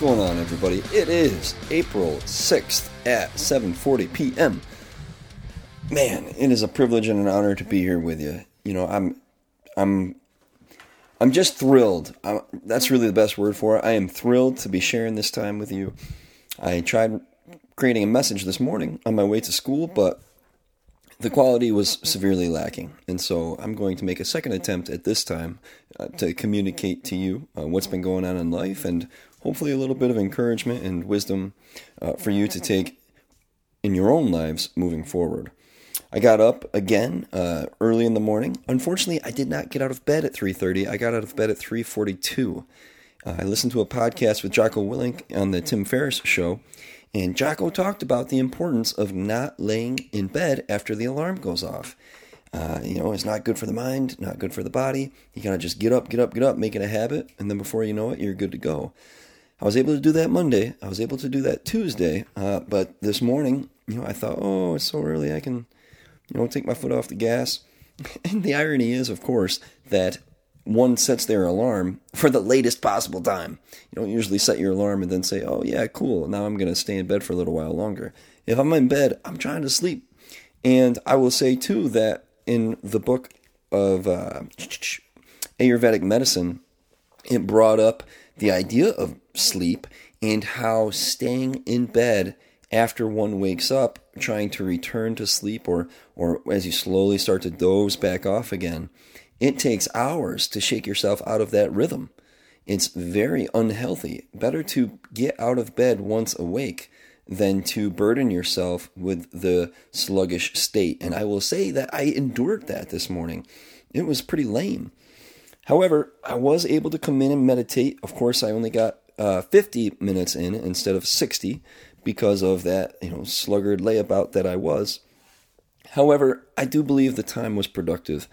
going on, everybody? It is April 6th at 7:40 p.m. Man, it is a privilege and an honor to be here with you. You know, I'm I'm I'm just thrilled. I'm, that's really the best word for it. I am thrilled to be sharing this time with you. I tried creating a message this morning on my way to school, but the quality was severely lacking. And so I'm going to make a second attempt at this time uh, to communicate to you uh, what's been going on in life and hopefully a little bit of encouragement and wisdom uh, for you to take in your own lives moving forward. I got up again uh, early in the morning. Unfortunately, I did not get out of bed at 3:30. I got out of bed at 3:42. Uh, I listened to a podcast with Jocko Willink on the Tim Ferriss show, and Jocko talked about the importance of not laying in bed after the alarm goes off. Uh, you know, it's not good for the mind, not good for the body. You gotta just get up, get up, get up, make it a habit, and then before you know it, you're good to go. I was able to do that Monday. I was able to do that Tuesday. Uh, but this morning, you know, I thought, oh, it's so early. I can, you know, take my foot off the gas. And the irony is, of course, that one sets their alarm for the latest possible time. You don't usually set your alarm and then say, oh, yeah, cool. Now I'm going to stay in bed for a little while longer. If I'm in bed, I'm trying to sleep. And I will say, too, that in the book of uh, Ayurvedic medicine, it brought up the idea of sleep and how staying in bed after one wakes up, trying to return to sleep or, or as you slowly start to doze back off again, it takes hours to shake yourself out of that rhythm. It's very unhealthy. Better to get out of bed once awake than to burden yourself with the sluggish state. And I will say that I endured that this morning. It was pretty lame. However, I was able to come in and meditate. Of course, I only got uh, 50 minutes in instead of 60 because of that, you know, sluggard layabout that I was. However, I do believe the time was productive.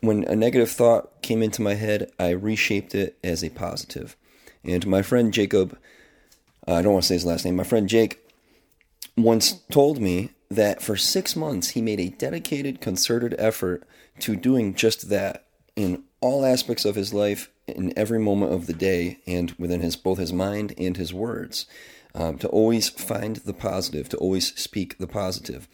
When a negative thought came into my head, I reshaped it as a positive. And my friend Jacob, uh, I don't want to say his last name, my friend Jake once told me that for six months he made a dedicated, concerted effort to doing just that in all aspects of his life in every moment of the day and within his both his mind and his words. Um, to always find the positive, to always speak the positive.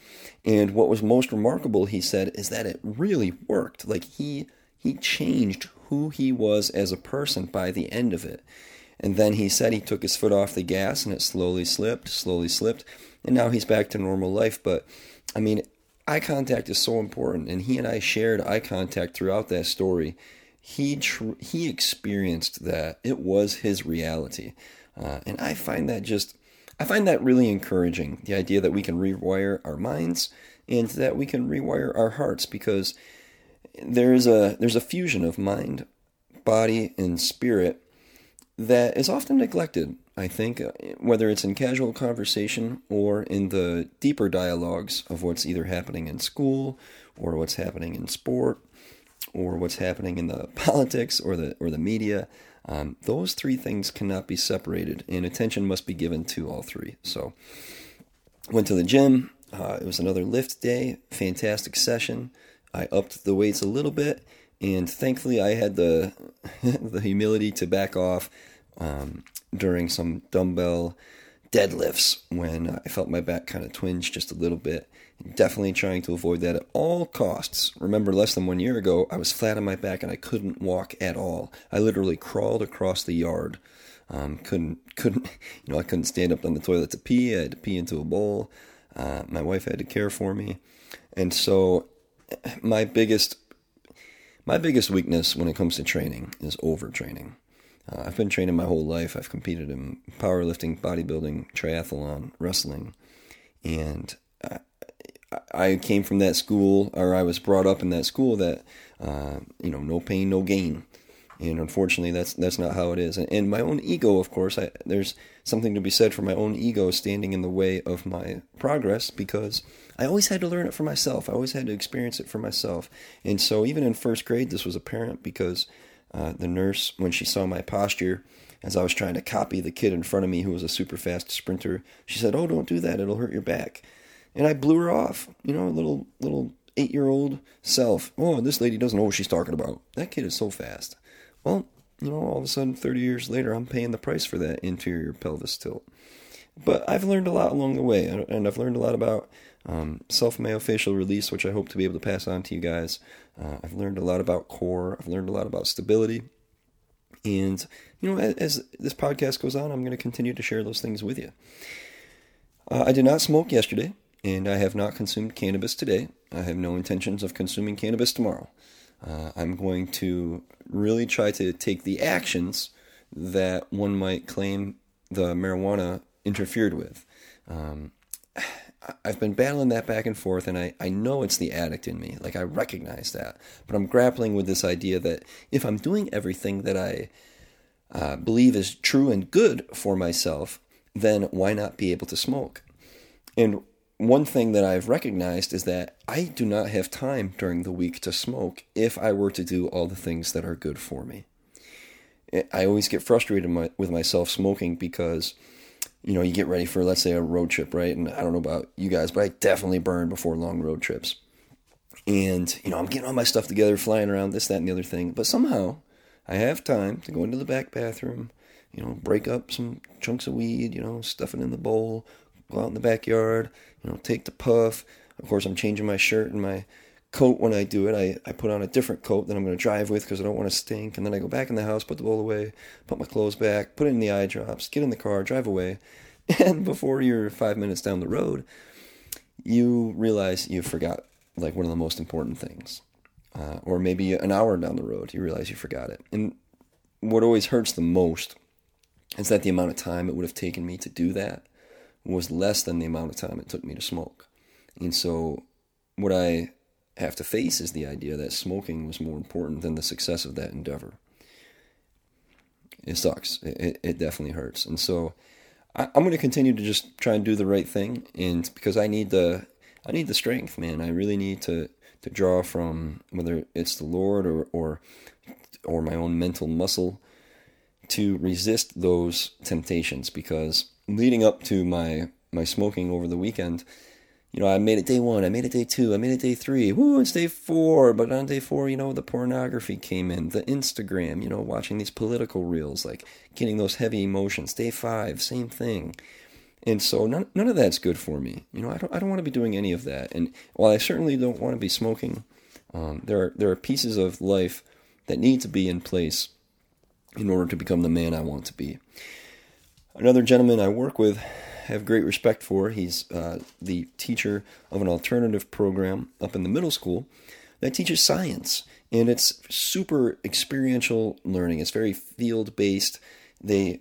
And what was most remarkable, he said, is that it really worked. Like he he changed who he was as a person by the end of it. And then he said he took his foot off the gas and it slowly slipped, slowly slipped, and now he's back to normal life. But I mean, eye contact is so important, and he and I shared eye contact throughout that story he tr- he experienced that it was his reality. Uh, and i find that just i find that really encouraging the idea that we can rewire our minds and that we can rewire our hearts because there's a there's a fusion of mind body and spirit that is often neglected i think uh, whether it's in casual conversation or in the deeper dialogues of what's either happening in school or what's happening in sport or what's happening in the politics or the or the media. Um, those three things cannot be separated, and attention must be given to all three. So, went to the gym. Uh, it was another lift day. Fantastic session. I upped the weights a little bit, and thankfully, I had the the humility to back off um, during some dumbbell deadlifts when I felt my back kind of twinge just a little bit. Definitely trying to avoid that at all costs. Remember, less than one year ago, I was flat on my back and I couldn't walk at all. I literally crawled across the yard. Um, couldn't, couldn't, you know, I couldn't stand up on the toilet to pee. I had to pee into a bowl. Uh, my wife had to care for me, and so my biggest, my biggest weakness when it comes to training is overtraining. Uh, I've been training my whole life. I've competed in powerlifting, bodybuilding, triathlon, wrestling, and I, I came from that school, or I was brought up in that school that uh, you know, no pain, no gain. And unfortunately, that's that's not how it is. And, and my own ego, of course, I, there's something to be said for my own ego standing in the way of my progress because I always had to learn it for myself. I always had to experience it for myself. And so, even in first grade, this was apparent because uh, the nurse, when she saw my posture, as I was trying to copy the kid in front of me who was a super fast sprinter, she said, "Oh, don't do that; it'll hurt your back." And I blew her off. You know, a little little eight year old self. Oh, this lady doesn't know what she's talking about. That kid is so fast. Well, you know, all of a sudden, 30 years later, I'm paying the price for that inferior pelvis tilt. But I've learned a lot along the way, and I've learned a lot about um, self myofascial release, which I hope to be able to pass on to you guys. Uh, I've learned a lot about core. I've learned a lot about stability. And, you know, as, as this podcast goes on, I'm going to continue to share those things with you. Uh, I did not smoke yesterday, and I have not consumed cannabis today. I have no intentions of consuming cannabis tomorrow. Uh, I'm going to really try to take the actions that one might claim the marijuana interfered with. Um, I've been battling that back and forth, and I, I know it's the addict in me. Like, I recognize that. But I'm grappling with this idea that if I'm doing everything that I uh, believe is true and good for myself, then why not be able to smoke? And one thing that I've recognized is that I do not have time during the week to smoke if I were to do all the things that are good for me. I always get frustrated with myself smoking because, you know, you get ready for, let's say, a road trip, right? And I don't know about you guys, but I definitely burn before long road trips. And, you know, I'm getting all my stuff together, flying around, this, that, and the other thing. But somehow I have time to go into the back bathroom, you know, break up some chunks of weed, you know, stuff it in the bowl, go out in the backyard, you know, take the puff. Of course, I'm changing my shirt and my coat when I do it. I, I put on a different coat that I'm going to drive with because I don't want to stink. And then I go back in the house, put the bowl away, put my clothes back, put it in the eye drops, get in the car, drive away. And before you're five minutes down the road, you realize you forgot like one of the most important things. Uh, or maybe an hour down the road, you realize you forgot it. And what always hurts the most is that the amount of time it would have taken me to do that was less than the amount of time it took me to smoke. And so, what I have to face is the idea that smoking was more important than the success of that endeavor. It sucks. It, it definitely hurts. And so, I, am going to continue to just try and do the right thing, and because I need the I need the strength, man. I really need to to draw from whether it's the Lord or or or my own mental muscle to resist those temptations because leading up to my my smoking over the weekend, you know, I made it day one, I made it day two, I made it day three. Woo, it's day four. But on day four, you know, the pornography came in, the Instagram, you know, watching these political reels, like getting those heavy emotions. Day five, same thing. And so none, none of that's good for me. You know, I don't I don't want to be doing any of that. And while I certainly don't want to be smoking, um, there are there are pieces of life that need to be in place in order to become the man I want to be. Another gentleman I work with, have great respect for. He's uh, the teacher of an alternative program up in the middle school that teaches science, and it's super experiential learning. It's very field based. They,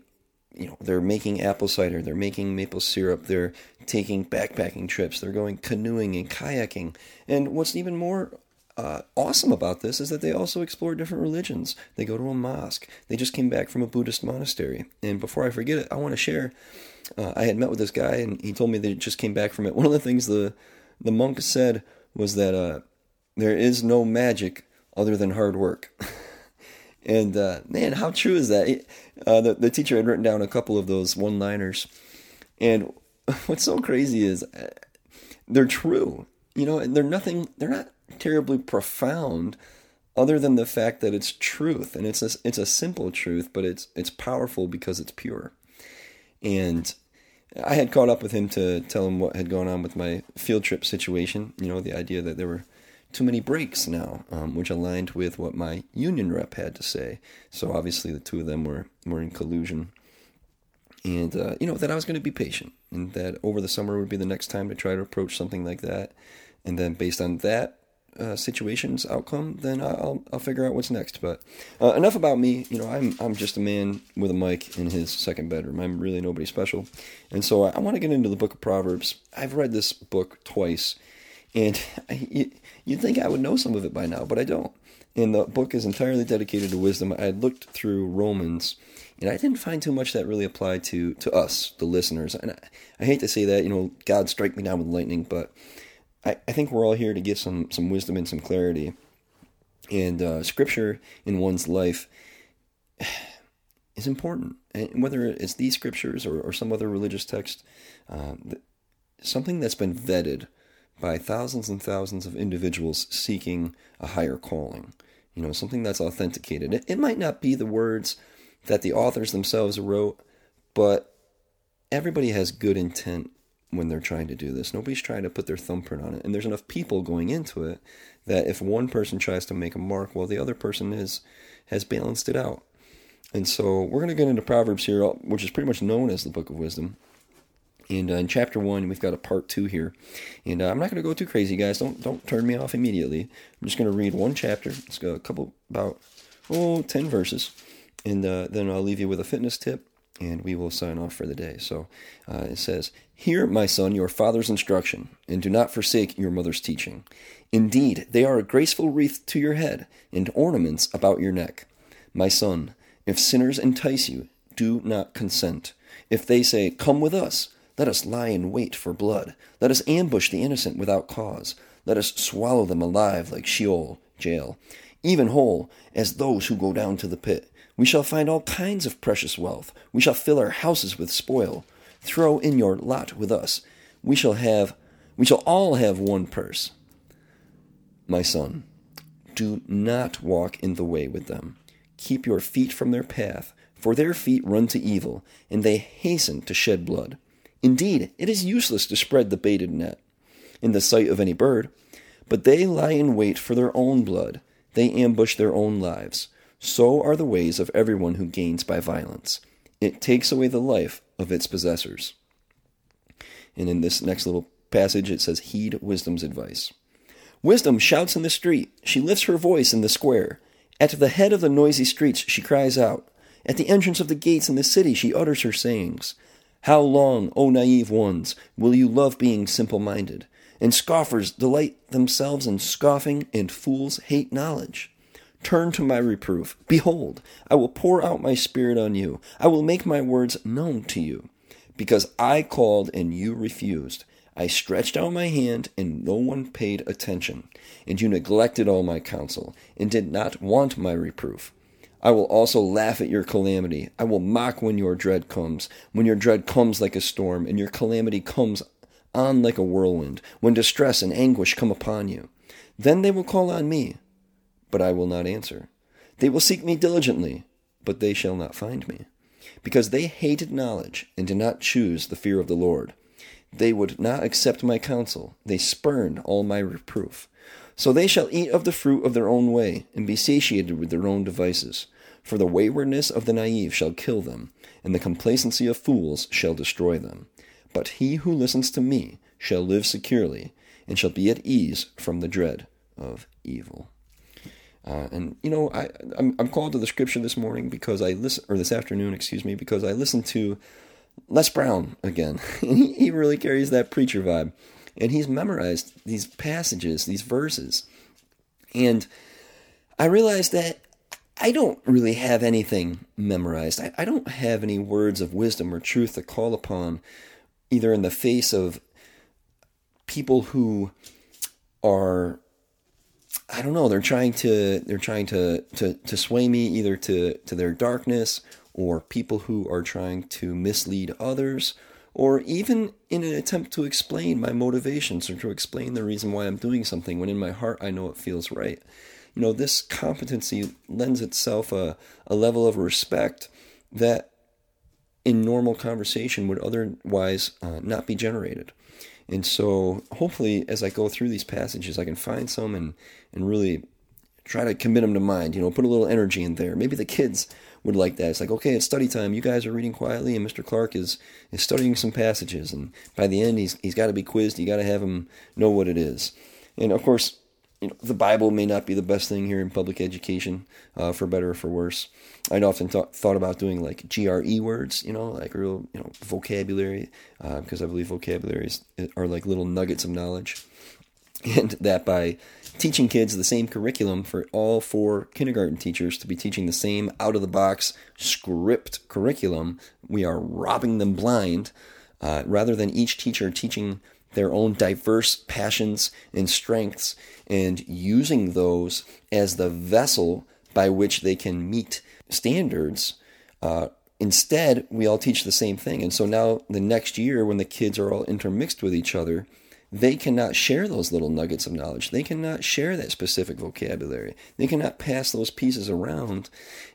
you know, they're making apple cider, they're making maple syrup, they're taking backpacking trips, they're going canoeing and kayaking, and what's even more uh, awesome about this is that they also explore different religions. They go to a mosque. They just came back from a Buddhist monastery. And before I forget it, I want to share. Uh, I had met with this guy, and he told me they just came back from it. One of the things the the monk said was that uh, there is no magic other than hard work. and uh, man, how true is that? Uh, the the teacher had written down a couple of those one liners, and what's so crazy is uh, they're true. You know, they're nothing. They're not terribly profound other than the fact that it's truth and it's a, it's a simple truth but it's it's powerful because it's pure and I had caught up with him to tell him what had gone on with my field trip situation you know the idea that there were too many breaks now um, which aligned with what my union rep had to say. So obviously the two of them were were in collusion. And uh, you know that I was going to be patient and that over the summer would be the next time to try to approach something like that. And then based on that uh, situation's outcome, then I'll I'll figure out what's next. But uh, enough about me. You know, I'm I'm just a man with a mic in his second bedroom. I'm really nobody special, and so I, I want to get into the Book of Proverbs. I've read this book twice, and I, you, you'd think I would know some of it by now, but I don't. And the book is entirely dedicated to wisdom. I looked through Romans, and I didn't find too much that really applied to to us, the listeners. And I, I hate to say that, you know, God strike me down with lightning, but I, I think we're all here to get some some wisdom and some clarity. And uh, scripture in one's life is important, and whether it's these scriptures or, or some other religious text, uh, something that's been vetted by thousands and thousands of individuals seeking a higher calling. you know, something that's authenticated. It, it might not be the words that the authors themselves wrote, but everybody has good intent when they're trying to do this. Nobody's trying to put their thumbprint on it. And there's enough people going into it that if one person tries to make a mark, well, the other person is has balanced it out. And so we're going to get into Proverbs here, which is pretty much known as the Book of Wisdom. And uh, in chapter one, we've got a part two here, and uh, I'm not going to go too crazy, guys. Don't don't turn me off immediately. I'm just going to read one chapter. It's got a couple about oh 10 verses, and uh, then I'll leave you with a fitness tip, and we will sign off for the day. So uh, it says, "Hear, my son, your father's instruction, and do not forsake your mother's teaching. Indeed, they are a graceful wreath to your head and ornaments about your neck. My son, if sinners entice you, do not consent. If they say, Come with us," Let us lie in wait for blood. Let us ambush the innocent without cause. Let us swallow them alive like Sheol, jail, even whole as those who go down to the pit. We shall find all kinds of precious wealth. We shall fill our houses with spoil. Throw in your lot with us. We shall have we shall all have one purse. My son, do not walk in the way with them. Keep your feet from their path, for their feet run to evil, and they hasten to shed blood. Indeed, it is useless to spread the baited net in the sight of any bird, but they lie in wait for their own blood, they ambush their own lives. So are the ways of everyone who gains by violence. It takes away the life of its possessors. And in this next little passage, it says, Heed wisdom's advice. Wisdom shouts in the street. She lifts her voice in the square. At the head of the noisy streets, she cries out. At the entrance of the gates in the city, she utters her sayings. How long, O naive ones, will you love being simple minded? And scoffers delight themselves in scoffing, and fools hate knowledge. Turn to my reproof. Behold, I will pour out my spirit on you. I will make my words known to you. Because I called and you refused. I stretched out my hand and no one paid attention. And you neglected all my counsel and did not want my reproof. I will also laugh at your calamity. I will mock when your dread comes, when your dread comes like a storm, and your calamity comes on like a whirlwind, when distress and anguish come upon you. Then they will call on me, but I will not answer. They will seek me diligently, but they shall not find me, because they hated knowledge and did not choose the fear of the Lord. They would not accept my counsel, they spurned all my reproof. So they shall eat of the fruit of their own way, and be satiated with their own devices. For the waywardness of the naive shall kill them, and the complacency of fools shall destroy them. But he who listens to me shall live securely, and shall be at ease from the dread of evil. Uh, and you know, I I'm, I'm called to the scripture this morning because I listen, or this afternoon, excuse me, because I listened to Les Brown again. he, he really carries that preacher vibe and he's memorized these passages, these verses. And I realized that I don't really have anything memorized. I, I, don't have any words of wisdom or truth to call upon, either in the face of people who are I don't know, they're trying to they're trying to, to, to sway me either to, to their darkness or people who are trying to mislead others or even in an attempt to explain my motivations or to explain the reason why I'm doing something when in my heart I know it feels right. You know, this competency lends itself a, a level of respect that in normal conversation would otherwise uh, not be generated. And so, hopefully, as I go through these passages, I can find some and, and really try to commit them to mind. You know, put a little energy in there. Maybe the kids would like that. It's like, okay, it's study time. You guys are reading quietly, and Mr. Clark is is studying some passages, and by the end, he's he's got to be quizzed. You got to have him know what it is, and of course. You know, the Bible may not be the best thing here in public education, uh, for better or for worse. I'd often th- thought about doing like GRE words, you know, like real, you know, vocabulary, uh, because I believe vocabularies are like little nuggets of knowledge and that by teaching kids the same curriculum for all four kindergarten teachers to be teaching the same out of the box script curriculum, we are robbing them blind uh, rather than each teacher teaching their own diverse passions and strengths and using those as the vessel by which they can meet standards. Uh, instead, we all teach the same thing. And so now, the next year, when the kids are all intermixed with each other, they cannot share those little nuggets of knowledge. They cannot share that specific vocabulary. They cannot pass those pieces around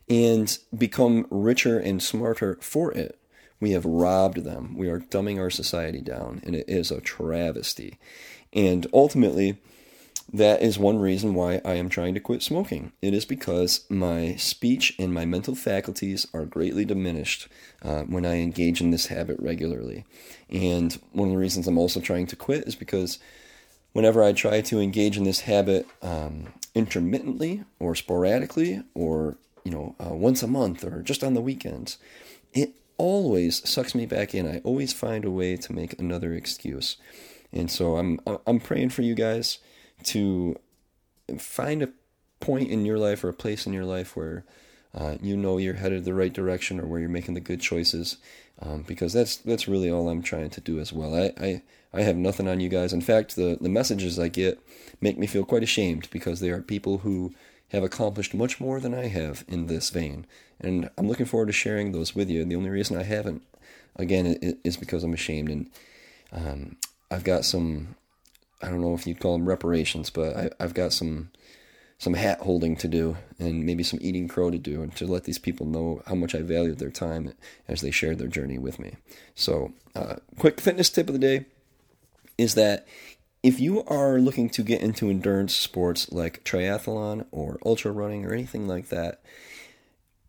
and become richer and smarter for it. We have robbed them. We are dumbing our society down, and it is a travesty. And ultimately, that is one reason why I am trying to quit smoking. It is because my speech and my mental faculties are greatly diminished uh, when I engage in this habit regularly. And one of the reasons I'm also trying to quit is because whenever I try to engage in this habit um, intermittently or sporadically or you know uh, once a month or just on the weekends, it always sucks me back in. I always find a way to make another excuse. And so I'm I'm praying for you guys to find a point in your life or a place in your life where uh, you know you're headed the right direction or where you're making the good choices um, because that's that's really all I'm trying to do as well. I, I, I have nothing on you guys. In fact, the, the messages I get make me feel quite ashamed because they are people who have accomplished much more than I have in this vein. And I'm looking forward to sharing those with you. The only reason I haven't, again, is because I'm ashamed. And um, I've got some I don't know if you'd call them reparations, but I, I've got some some hat holding to do and maybe some eating crow to do and to let these people know how much I valued their time as they shared their journey with me. So, uh, quick fitness tip of the day is that if you are looking to get into endurance sports like triathlon or ultra running or anything like that,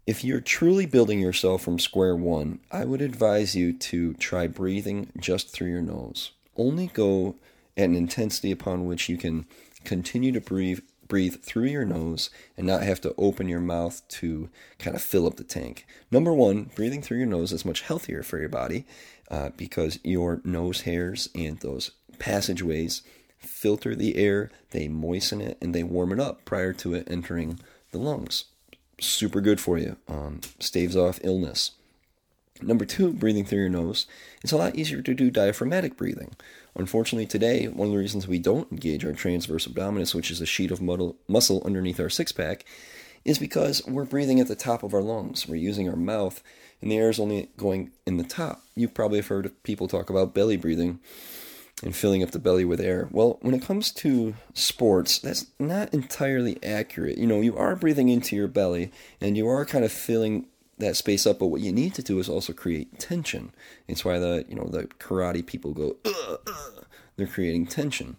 if you're truly building yourself from square one, I would advise you to try breathing just through your nose. Only go at an intensity upon which you can continue to breathe breathe through your nose and not have to open your mouth to kind of fill up the tank. Number one, breathing through your nose is much healthier for your body uh, because your nose hairs and those passageways filter the air, they moisten it, and they warm it up prior to it entering the lungs. Super good for you. Um, staves off illness. Number two, breathing through your nose. It's a lot easier to do diaphragmatic breathing. Unfortunately, today, one of the reasons we don't engage our transverse abdominis, which is a sheet of muscle underneath our six pack, is because we're breathing at the top of our lungs. We're using our mouth, and the air is only going in the top. You probably have heard people talk about belly breathing and filling up the belly with air. Well, when it comes to sports, that's not entirely accurate. You know, you are breathing into your belly, and you are kind of filling that space up. But what you need to do is also create tension. It's why the you know the karate people go. They're creating tension.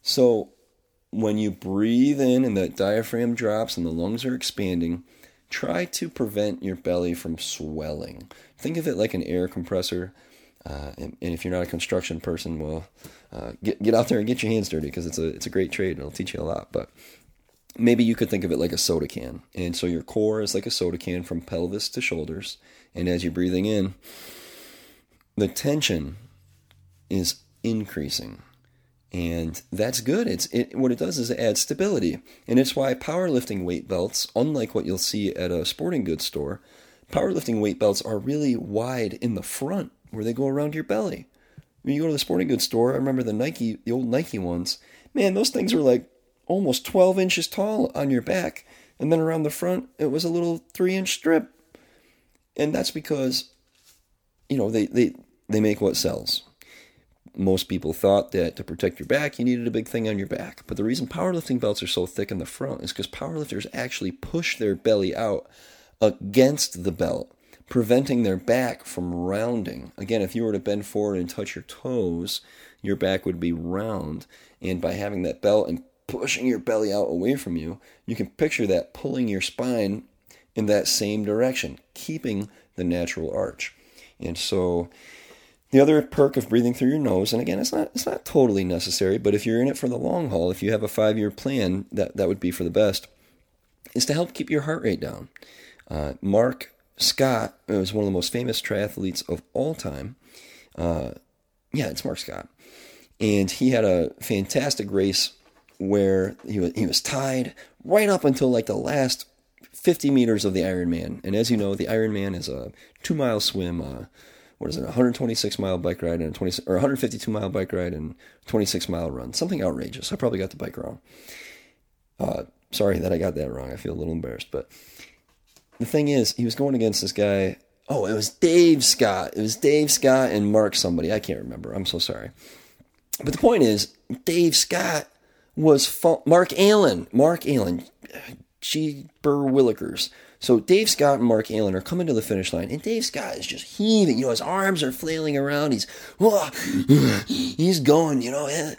So when you breathe in and that diaphragm drops and the lungs are expanding, try to prevent your belly from swelling. Think of it like an air compressor. Uh, and, and, if you're not a construction person, well, uh, get get out there and get your hands dirty because it's a it's a great trade. And it'll teach you a lot. But maybe you could think of it like a soda can. And so your core is like a soda can from pelvis to shoulders. And as you're breathing in, the tension is increasing. And that's good. It's it, what it does is it adds stability. And it's why powerlifting weight belts, unlike what you'll see at a sporting goods store, powerlifting weight belts are really wide in the front where they go around your belly. When you go to the sporting goods store, I remember the Nike, the old Nike ones, man, those things were like almost 12 inches tall on your back. And then around the front, it was a little three inch strip. And that's because, you know, they, they, they make what sells. Most people thought that to protect your back, you needed a big thing on your back. But the reason powerlifting belts are so thick in the front is because powerlifters actually push their belly out against the belt, preventing their back from rounding. Again, if you were to bend forward and touch your toes, your back would be round. And by having that belt and pushing your belly out away from you, you can picture that pulling your spine in that same direction, keeping the natural arch. And so the other perk of breathing through your nose, and again, it's not it's not totally necessary, but if you're in it for the long haul, if you have a five year plan, that that would be for the best, is to help keep your heart rate down. Uh, Mark Scott was one of the most famous triathletes of all time. Uh, yeah, it's Mark Scott, and he had a fantastic race where he was he was tied right up until like the last 50 meters of the Ironman. And as you know, the Ironman is a two mile swim. Uh, what is it? 126 mile bike ride and a 20 or 152 mile bike ride and 26 mile run. Something outrageous. I probably got the bike wrong. Uh, sorry that I got that wrong. I feel a little embarrassed. But the thing is, he was going against this guy. Oh, it was Dave Scott. It was Dave Scott and Mark somebody. I can't remember. I'm so sorry. but the point is, Dave Scott was fa- Mark Allen. Mark Allen, Cheeber Willikers. So Dave Scott and Mark Allen are coming to the finish line, and Dave Scott is just heaving. You know, his arms are flailing around. He's, oh, he's going. You know, eh.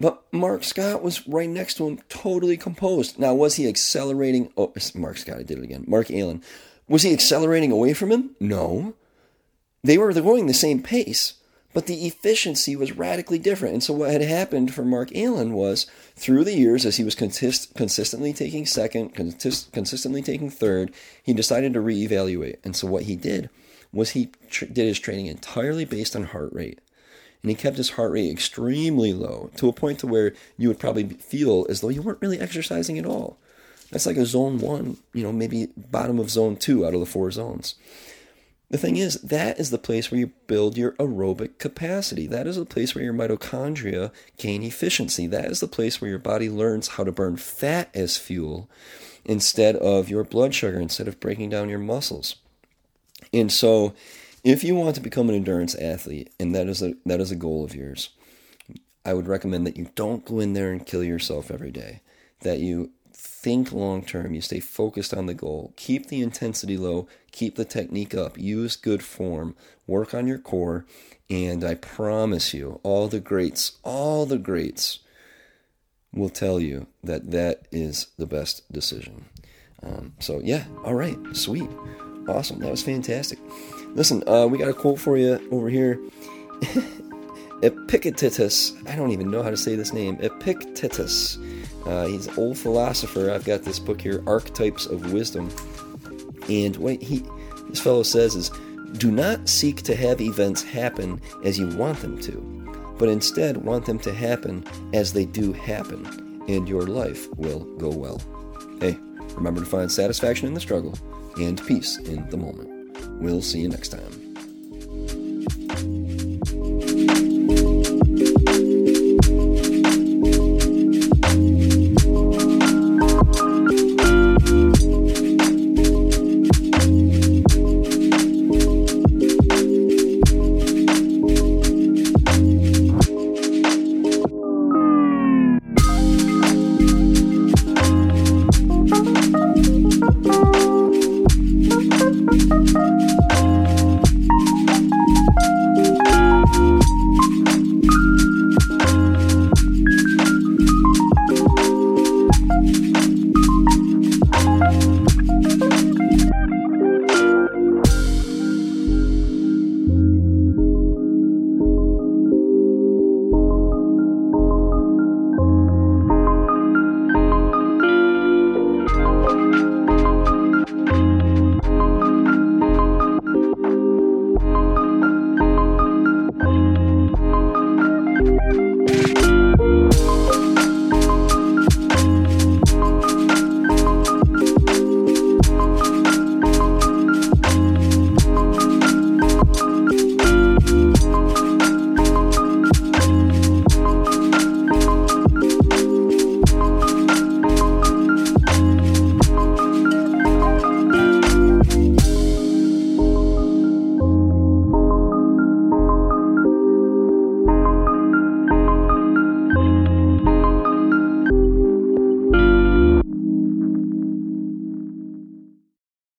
but Mark Scott was right next to him, totally composed. Now, was he accelerating? Oh, Mark Scott, I did it again. Mark Allen, was he accelerating away from him? No. They were going the same pace, but the efficiency was radically different. And so, what had happened for Mark Allen was through the years, as he was consist- consistently taking second, consist- consistently taking third, he decided to reevaluate. And so, what he did was he tr- did his training entirely based on heart rate. And he kept his heart rate extremely low to a point to where you would probably feel as though you weren't really exercising at all. That's like a zone one, you know, maybe bottom of zone two out of the four zones. The thing is, that is the place where you build your aerobic capacity. That is the place where your mitochondria gain efficiency. That is the place where your body learns how to burn fat as fuel instead of your blood sugar, instead of breaking down your muscles. And so, if you want to become an endurance athlete, and that is a that is a goal of yours, I would recommend that you don't go in there and kill yourself every day. That you think long term, you stay focused on the goal, keep the intensity low, keep the technique up, use good form, work on your core, and I promise you, all the greats, all the greats will tell you that that is the best decision. Um, so, yeah, all right, sweet, awesome, that was fantastic. Listen, uh, we got a quote for you over here. Epictetus, I don't even know how to say this name. Epictetus uh, he's an old philosopher. I've got this book here, Archetypes of Wisdom. And what he, this fellow says is, do not seek to have events happen as you want them to, but instead want them to happen as they do happen, and your life will go well. Hey, remember to find satisfaction in the struggle and peace in the moment. We'll see you next time.